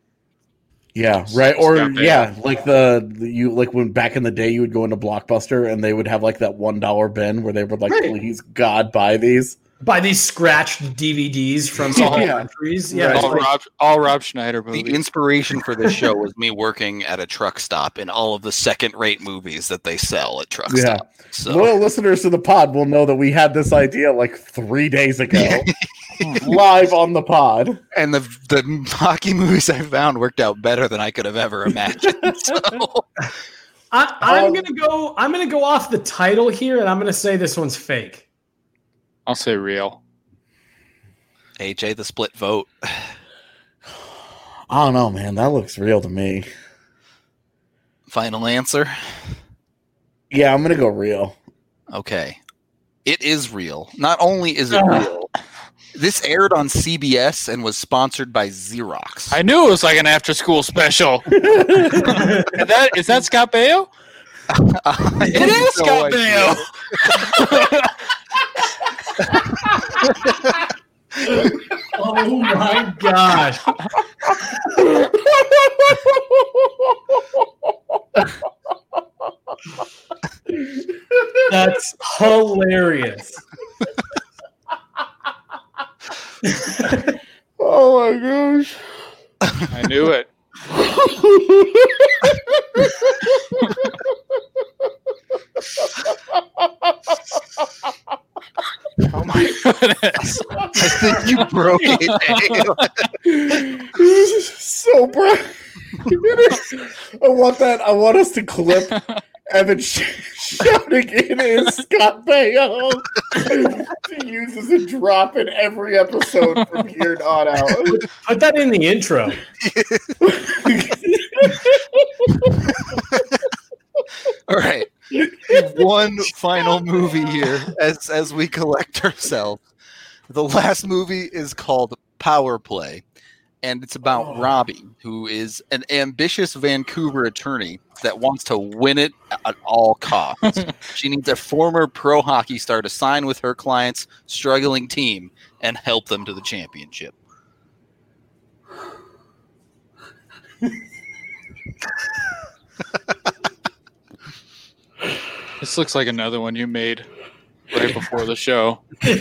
Yeah, right. Or yeah, like the, the you like when back in the day you would go into Blockbuster and they would have like that one dollar bin where they would like, Right. please God buy these. Buy these scratched DVDs from <laughs> all Yeah. countries. Yeah. Right. all like- Rob, all Rob Schneider movies. The inspiration for this show <laughs> was me working at a truck stop in all of the second-rate movies that they sell at truck Yeah. stop. So Loyal listeners to the pod will know that we had this idea like three days ago, <laughs> live on the pod. and the the hockey movies I found worked out better than I could have ever imagined. So I, I'm Um, gonna go. I'm gonna go off the title here, and I'm gonna say this one's fake. I'll say real. AJ, the split vote. <sighs> I don't know, man. That looks real to me. Final answer. Yeah, I'm gonna go real. Okay. It is real. Not only is it Ah. real, this aired on CBS and was sponsored by Xerox. I knew it was like an after school special. <laughs> is that is that Scott Baio? <laughs> I It no Scott idea. Baio. <laughs> oh my gosh. That's hilarious. oh my gosh. I knew it. <laughs> Oh my <laughs> goodness. I think you broke it. this <laughs> is so bright. <laughs> I want that. I want us to clip Evan sh- shouting in his Scott Baio to use as a drop in every episode from here on out. Put that in the intro. All right. <laughs> One final movie here as as we collect ourselves. The last movie is called Power Play, and it's about Oh. Robbie, who is an ambitious Vancouver attorney that wants to win it at all costs. <laughs> she needs a former pro hockey star to sign with her client's struggling team and help them to the championship. <laughs> This looks like another one you made right before the show. <laughs>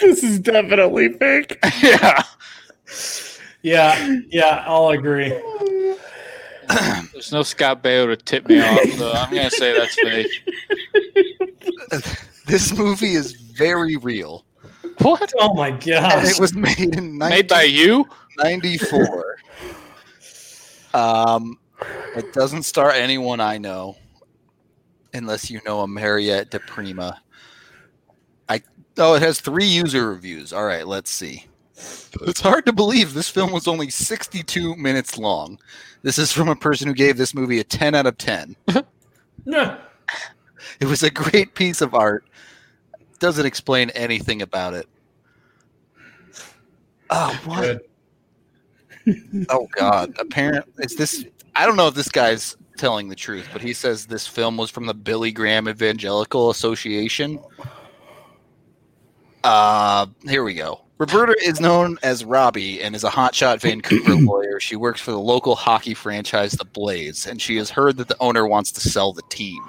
This is definitely fake. <laughs> yeah. Yeah, yeah, I'll agree. <clears throat> There's no Scott Baio to tip me off, so I'm gonna say that's fake. <laughs> This movie is very real. What? Oh my And gosh. it was made in Made by you? 94. um, it doesn't star anyone I know, unless you know a Mariette de Prima. I oh, it has three user reviews. All right, let's see. It's hard to believe this film was only 62 minutes long. This is from a person who gave this movie a 10 out of 10. <laughs> No. It was a great piece of art. Doesn't explain anything about it. Oh, what? Oh God! Apparently, Is this. I don't know if this guy's telling the truth, but he says this film was from the Billy Graham Evangelical Association. Uh, here we go. Roberta is known as Robbie and is a hotshot Vancouver <clears throat> lawyer. She works for the local hockey franchise, the Blaze, and she has heard that the owner wants to sell the team.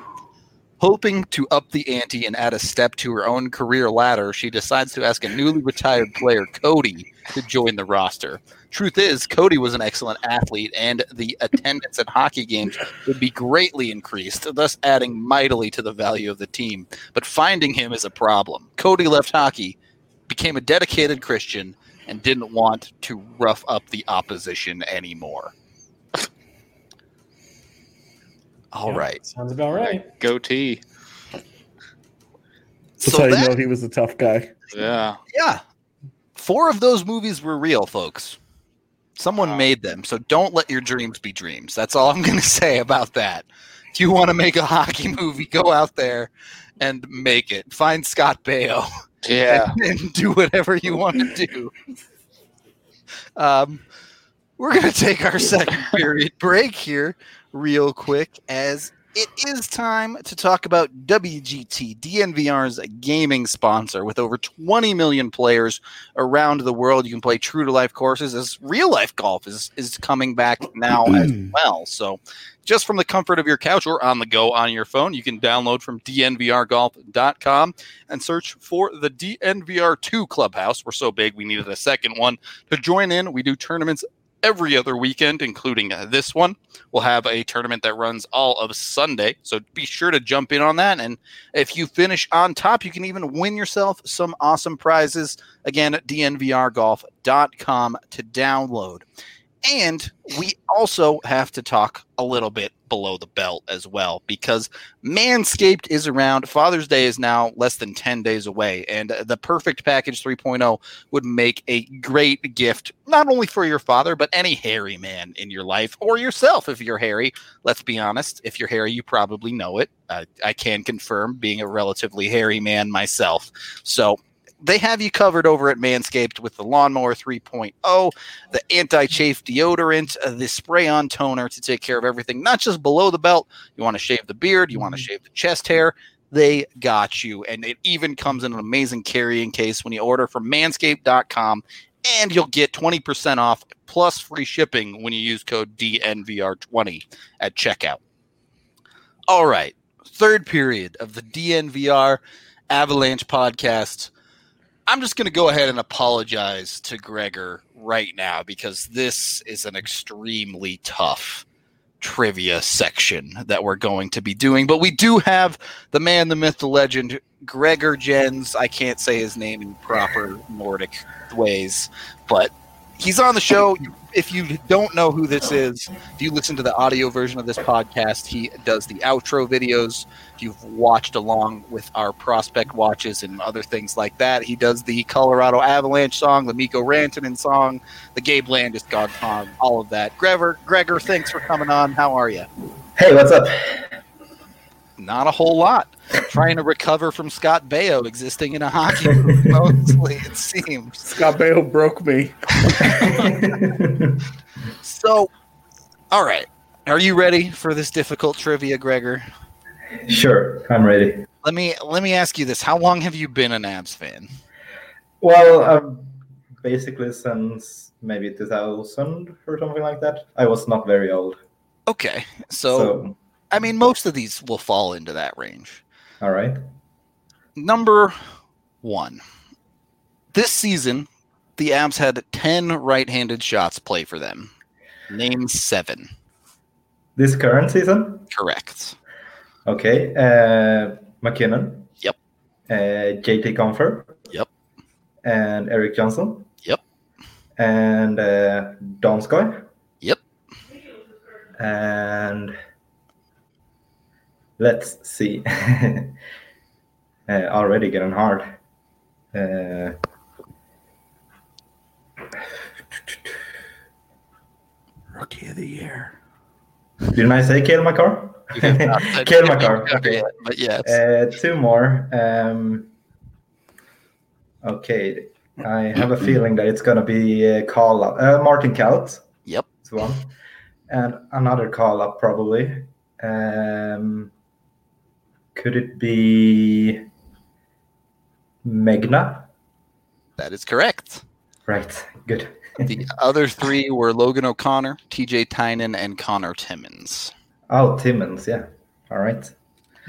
Hoping to up the ante and add a step to her own career ladder, she decides to ask a newly retired player, Cody, to join the roster. Truth is, Cody was an excellent athlete, and the attendance at hockey games would be greatly increased, thus adding mightily to the value of the team. But finding him is a problem. Cody left hockey, became a dedicated Christian, and didn't want to rough up the opposition anymore. All Yeah, right. Sounds about right. Goatee. That's So how you know he was a tough guy. Yeah. Yeah. Four of those movies were real, folks. Someone Wow. made them. So don't let your dreams be dreams. That's all I'm <laughs> going to say about that. If you want to make a hockey <laughs> movie, go out there and make it. Find Scott Baio Yeah. and, <laughs> and do whatever you want to do. Um, we're going to take our second period break here, real quick, as it is time to talk about WGT, DNVR's gaming sponsor. With over 20 million players around the world, you can play true to life courses as real life golf is, is coming back now as mm. well. So, just from the comfort of your couch or on the go on your phone, you can download from dnvrgolf.com and search for the DNVR2 Clubhouse. We're so big, we needed a second one to join in. We do tournaments every other weekend, including uh, this one. We'll have a tournament that runs all of Sunday, so be sure to jump in on that. And if you finish on top, you can even win yourself some awesome prizes. Again, dnvrgolf.com to download. And we also have to talk a little bit below the belt as well because Manscaped is around. Father's Day is now less than 10 days away, and the Perfect Package 3.0 would make a great gift, not only for your father, but any hairy man in your life or yourself if you're hairy. Let's be honest. If you're hairy, you probably know it. Uh, I can confirm being a relatively hairy man myself. So they have you covered over at Manscaped with the Lawnmower 3.0, the anti chafe deodorant, uh, the spray on toner to take care of everything, not just below the belt. You want to shave the beard, you want to shave the chest hair. They got you. And it even comes in an amazing carrying case when you order from manscaped.com. And you'll get 20% off plus free shipping when you use code DNVR20 at checkout. All right. third period of the DNVR Avalanche podcast. I'm just going to go ahead and apologize to Gregor right now because this is an extremely tough trivia section that we're going to be doing. But we do have the man, the myth, the legend, Gregor Jens. I can't say his name in proper Nordic ways, but he's on the show. If you don't know who this is, if you listen to the audio version of this podcast, he does the outro videos. If you've watched along with our prospect watches and other things like that, he does the Colorado Avalanche song, the Mikko Rantanen song, the Gabe Landeskog song, all of that. Gregor, Gregor, thanks for coming on. How are you? Hey, what's up? Not a whole lot. Trying to recover from Scott Baio existing in a hockey room, <laughs> mostly, it seems. Scott Baio broke me. <laughs> So, all right. Are you ready for this difficult trivia, Gregor? sure, I'm ready. Let me let me ask you this: How long have you been an Avs fan? Well, um, basically since maybe 2000 or something like that. I was not very old. Okay, so, So, I mean, most of these will fall into that range. all right. Number one, this season, the Avs had ten right-handed shots play for them. Name seven. This current season? Correct. Okay. Uh, MacKinnon. Yep. Uh, JT Compher. Yep. And Erik Johnson. Yep. And uh, Donskoy. Yep. And let's see. <laughs> uh, already getting hard. Uh, Rookie of the year. didn't I say Cale Makar? You have not <laughs> said Cale Makar. Okay. But yes. Uh, two more. Um, okay, I have a feeling that it's gonna be uh, call up. Uh, Martin Kaut. Yep. It's one, and another call up probably. Um, could it be Megna? That is correct. Right. Good. The <laughs> other three were Logan O'Connor, TJ Tynan, and Conor Timmins. Oh, Timmons. Yeah. All right.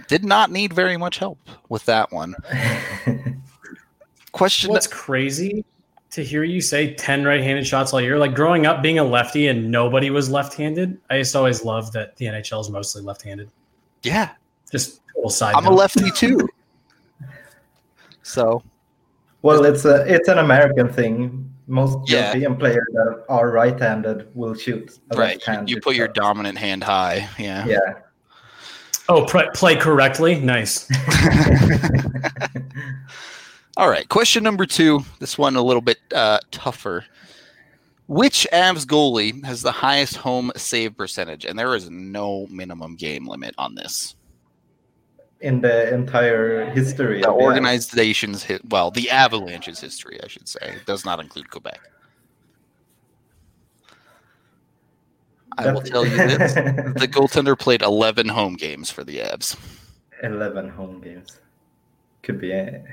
Did not need very much help with that one. <laughs> Question What's crazy to hear you say 10 right-handed shots all year like growing up being a lefty and nobody was left-handed i just always loved that the nhl is mostly left-handed Yeah, just total side I'm a lefty too. So well, it's a it's an American thing. Most Yeah. European players that are right-handed will shoot. a right, you, left-handed you put your shot. dominant hand high. Yeah. Yeah. oh pr- play correctly nice <laughs> <laughs> All right. Question number two. This one a little bit uh, tougher. Which Avs goalie has the highest home save percentage? And there is no minimum game limit on this. In the entire history The of the organization's hit. Well, the Avalanche's history, I should say, it does not include Quebec. I will tell you this: <laughs> the goaltender played 11 home games for the Avs. 11 home games could be a...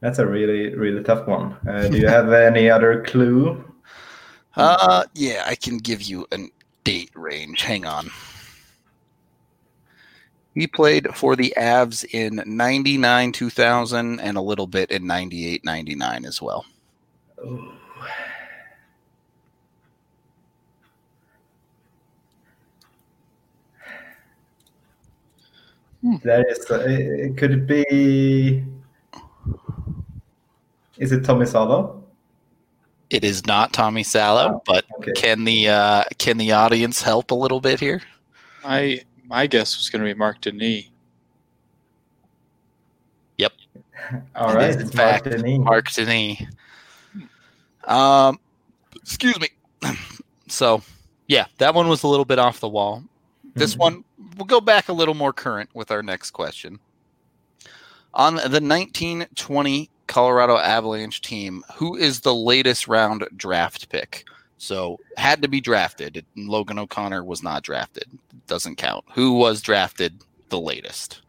that's a really really tough one uh, do you have any other clue <laughs> Uh, yeah, I can give you a date range. Hang on. He played for the Avs in 99, 2000, and a little bit in 98, 99 as well. that is uh, could it be is it tommy salo It is not Tommy Salo, Oh, but okay can the uh, can the audience help a little bit here? I my guess was going to be Marc Denis. Yep. <laughs> All right. right in it's Marc fact, Denis. Marc Denis. Um, excuse me. <clears throat> So, yeah, that one was a little bit off the wall. This Mhm. one, we'll go back a little more current with our next question. On the 1920 Colorado Avalanche team, who is the latest round draft pick? So, had to be drafted. Logan O'Connor was not drafted. Doesn't count. Who was drafted the latest?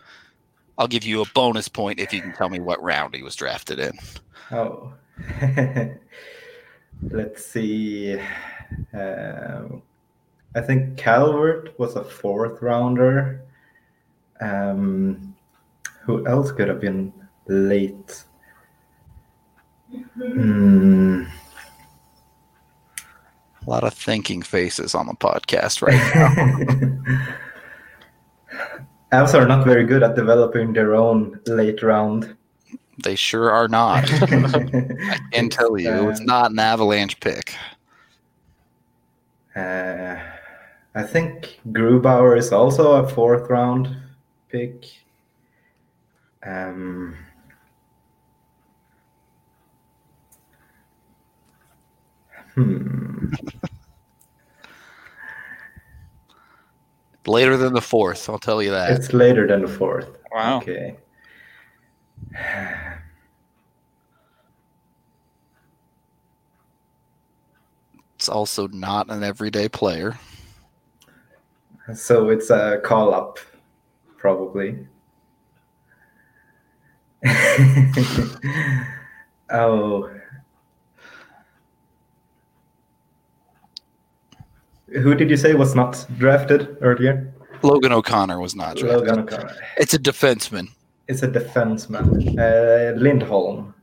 I'll give you a bonus point if you can tell me what round he was drafted in. oh <laughs> let's see um, I think Calvert was a fourth rounder. Um, who else could have been late? Hmm. A lot of thinking faces on the podcast right now. <laughs> Avs are not very good at developing their own late round. they sure are not. <laughs> I can tell you, it's Um, not an avalanche pick. Uh, I think Grubauer is also a fourth round pick. Um, hmm. Later than the fourth, I'll tell you that. It's later than the fourth. Wow. Okay. It's also not an everyday player. So it's a call up, probably. <laughs> oh. Who did you say was not drafted earlier? Logan O'Connor was not drafted. Logan O'Connor. It's a defenseman. It's a defenseman. Uh, Lindholm.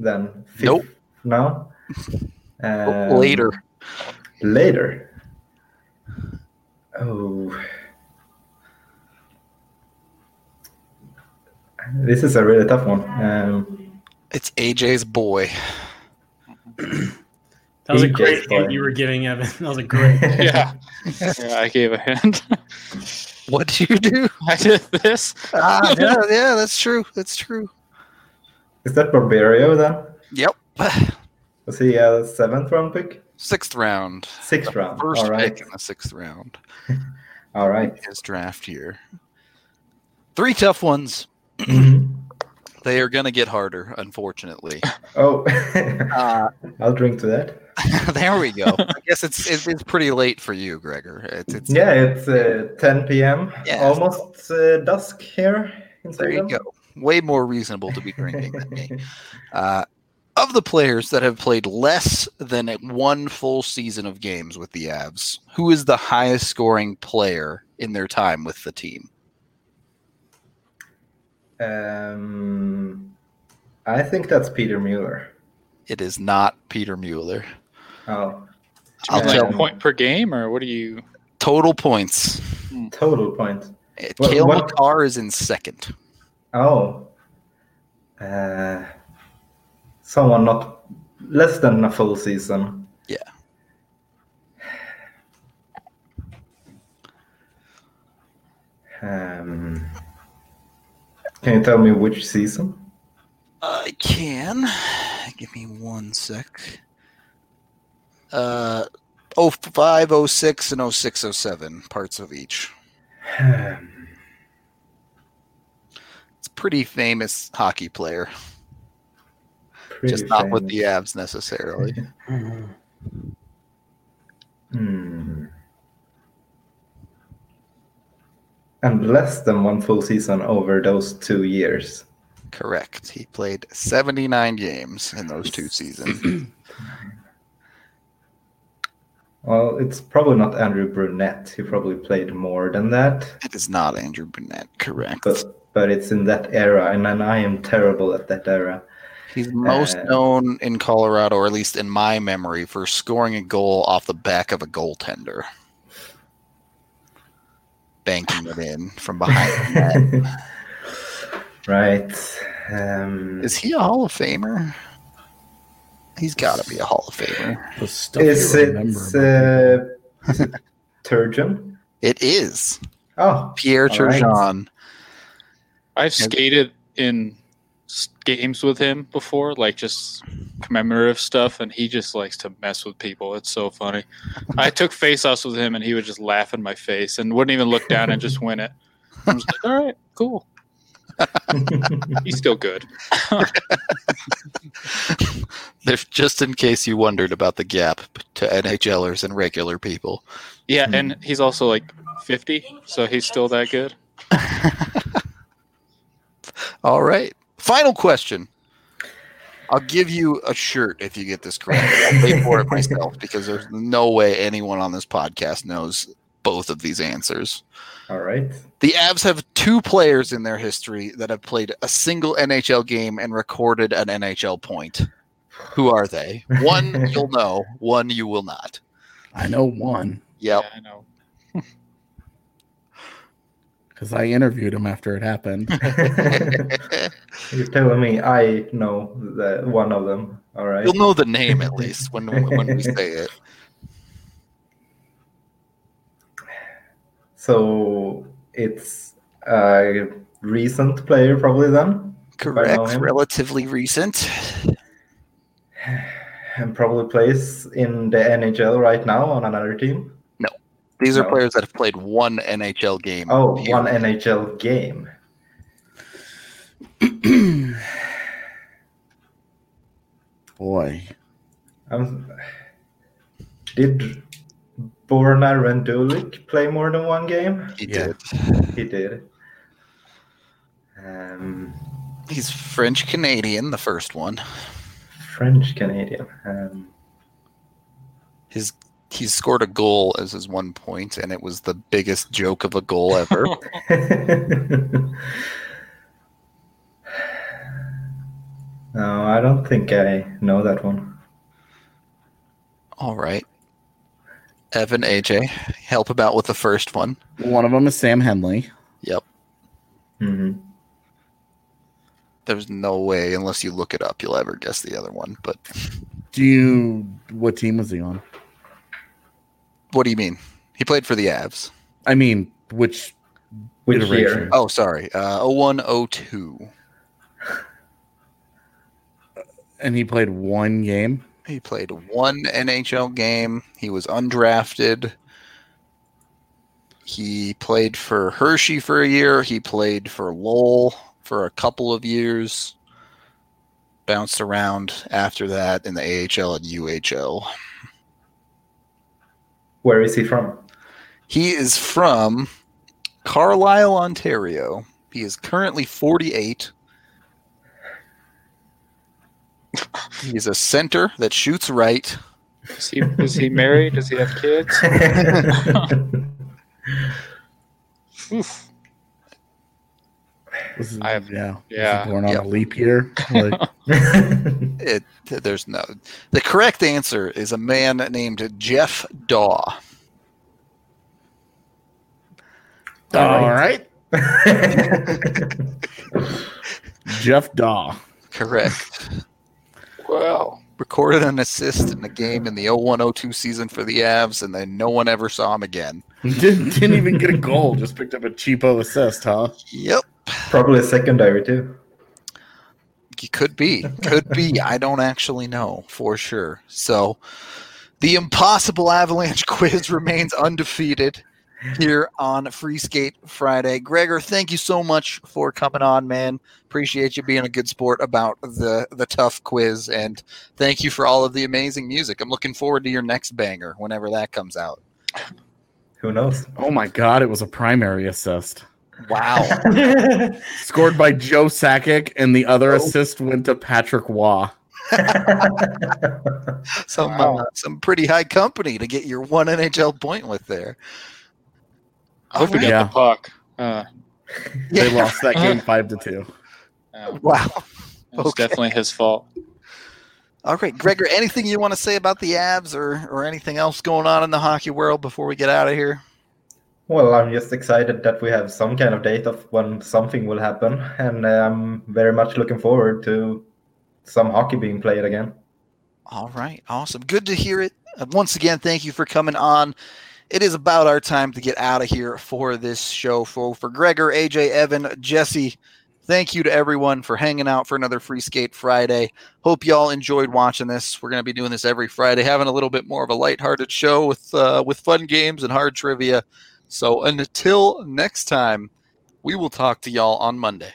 Then. Fifth. Nope. No. <laughs> Um, Later. Later. Oh. This is a really tough one. Um, It's AJ's boy. <clears throat> <laughs> That was a great gets <laughs> hint you were giving, Evan. That was a great. Yeah. yeah, I gave a hint. <laughs> What did you do? I did this. ah, yeah, yeah, that's true. That's true. is that Barberio then? Yep. Was he a seventh round pick? Sixth round. Sixth round. First All right. pick in the sixth round. All right. His draft year. Three tough ones. Mhm. They are going to get harder, unfortunately. Oh, Uh, I'll drink to that. <laughs> there we go. <laughs> I guess it's it's, it's pretty late for you, Gregor. It's, it's Yeah, it's uh, 10 p.m. Yeah. Almost uh, dusk here in there you go. Way more reasonable to be drinking than me. Uh, of the players that have played less than one full season of games with the Avs, who is the highest scoring player in their time with the team? Um, I think that's Peter Mueller. It is not Peter Mueller. Oh, I'll like tell point per game, or what do you? Total points. total point. Uh, What- Cale what- Makar is in second. Oh, uh, someone not less than a full season. Yeah. Um, can you tell me which season? I can. Give me one sec. Uh, 05, 06, and 06, 07, parts of each. <sighs> It's a pretty famous hockey player, pretty just not with the Avs necessarily. <laughs> Hmm. And less than one full season over those two years. Correct. He played 79 games in those two seasons. <clears throat> Well, it's probably not Andrew Brunette. He probably played more than that. it is not Andrew Brunette, correct. But but it's in that era, and then I am terrible at that era. He's most Uh, known in Colorado, or at least in my memory, for scoring a goal off the back of a goaltender. Banking it in from behind the net. <laughs> right. Um, Is he a Hall of Famer? He's got to be a Hall of Famer. The stuff is you it uh, is <laughs> it Turgeon? It is Oh, Pierre All right. Turgeon. I've skated in games with him before, like just commemorative stuff, and he just likes to mess with people. It's so funny. I took face-offs with him, and he would just laugh in my face and wouldn't even look down and just win it. I was like, all right, cool. <laughs> He's still good. <laughs> Just in case you wondered about the gap to NHLers and regular people. Yeah, Hmm. and he's also like 50, so he's still that good. <laughs> All right. Final question. I'll give you a shirt if you get this correct. I'll pay for it myself because there's no way anyone on this podcast knows both of these answers. All right. The Avs have two players in their history that have played a single NHL game and recorded an NHL point. Who are they? One <laughs> you'll know, one you will not. I know one Yep. Yeah, I know. <laughs> because I interviewed him after it happened. <laughs> You're telling me I know the one of them. All right. You'll know the name at least when when we say it. So it's a recent player, probably then, Correct. Relatively recent. and probably plays in the NHL right now on another team. No, these are No. players that have played one NHL game. Oh, period. one NHL game. <clears throat> Boy, Um, did Borna Rendulic play more than one game? He Yeah. did. He did. Um, He's French Canadian, the first one. French Canadian. Um, His he scored a goal as his one point, and it was the biggest joke of a goal ever. <laughs> no, I don't think I know that one. All right. Evan, AJ, help about with the first one. one of them is Sam Henley. Yep. hmm There's no way, unless you look it up, you'll ever guess the other one. But Do you? What team was he on? what do you mean? He played for the Avs. I mean, which? Which Iteration. year? Oh, sorry. Uh, 0102. And he played one game. He played one NHL game. He was undrafted. He played for Hershey for a year. He played for Lowell for a couple of years. Bounced around after that in the AHL and UHL. Where is he from? He is from Carlisle, Ontario. He is currently 48. He's a center that shoots right. Is he is he married? Does he have kids? <laughs> Oof. Was it- I have- yeah, Was he yeah. born on Yep. a leap year. Like, <laughs> It there's no the correct answer is a man named Jeff Daw. all right, <laughs> Jeff Daw. Correct. Wow. Recorded an assist in the game in the 0102 season for the Avs, and then no one ever saw him again. Didn't, didn't even get a goal. Just picked up a cheapo assist, huh? Yep. Probably a secondary too. He could be. Could be. I don't actually know for sure. So the impossible avalanche <laughs> quiz remains undefeated here on Free Skate Friday. Gregor, thank you so much for coming on, man. Appreciate you being a good sport about the the tough quiz and thank you for all of the amazing music. I'm looking forward to your next banger whenever that comes out. Who knows? Oh my god, it was a primary assist. Wow. <laughs> Scored by Joe Sakic, and the other assist went to Patrick Waugh. <laughs> some Wow. uh, some pretty high company to get your one NHL point with there. I hope he got Yeah. the puck. Uh, They lost that game <laughs> five to two. uh, Wow. it was Okay. definitely his fault. All right, Gregor, anything you want to say about the Avs or, or anything else going on in the hockey world before we get out of here? Well, I'm just excited that we have some kind of date of when something will happen, and I'm very much looking forward to some hockey being played again. All right, awesome. Good to hear it. Uh, Once again, thank you for coming on. It is about our time to get out of here for this show. For, for Gregor, AJ, Evan, Jesse, thank you to everyone for hanging out for another Free Skate Friday. Hope y'all enjoyed watching this. We're going to be doing this every Friday, having a little bit more of a lighthearted show with uh, with fun games and hard trivia. So until next time, we will talk to y'all on Monday.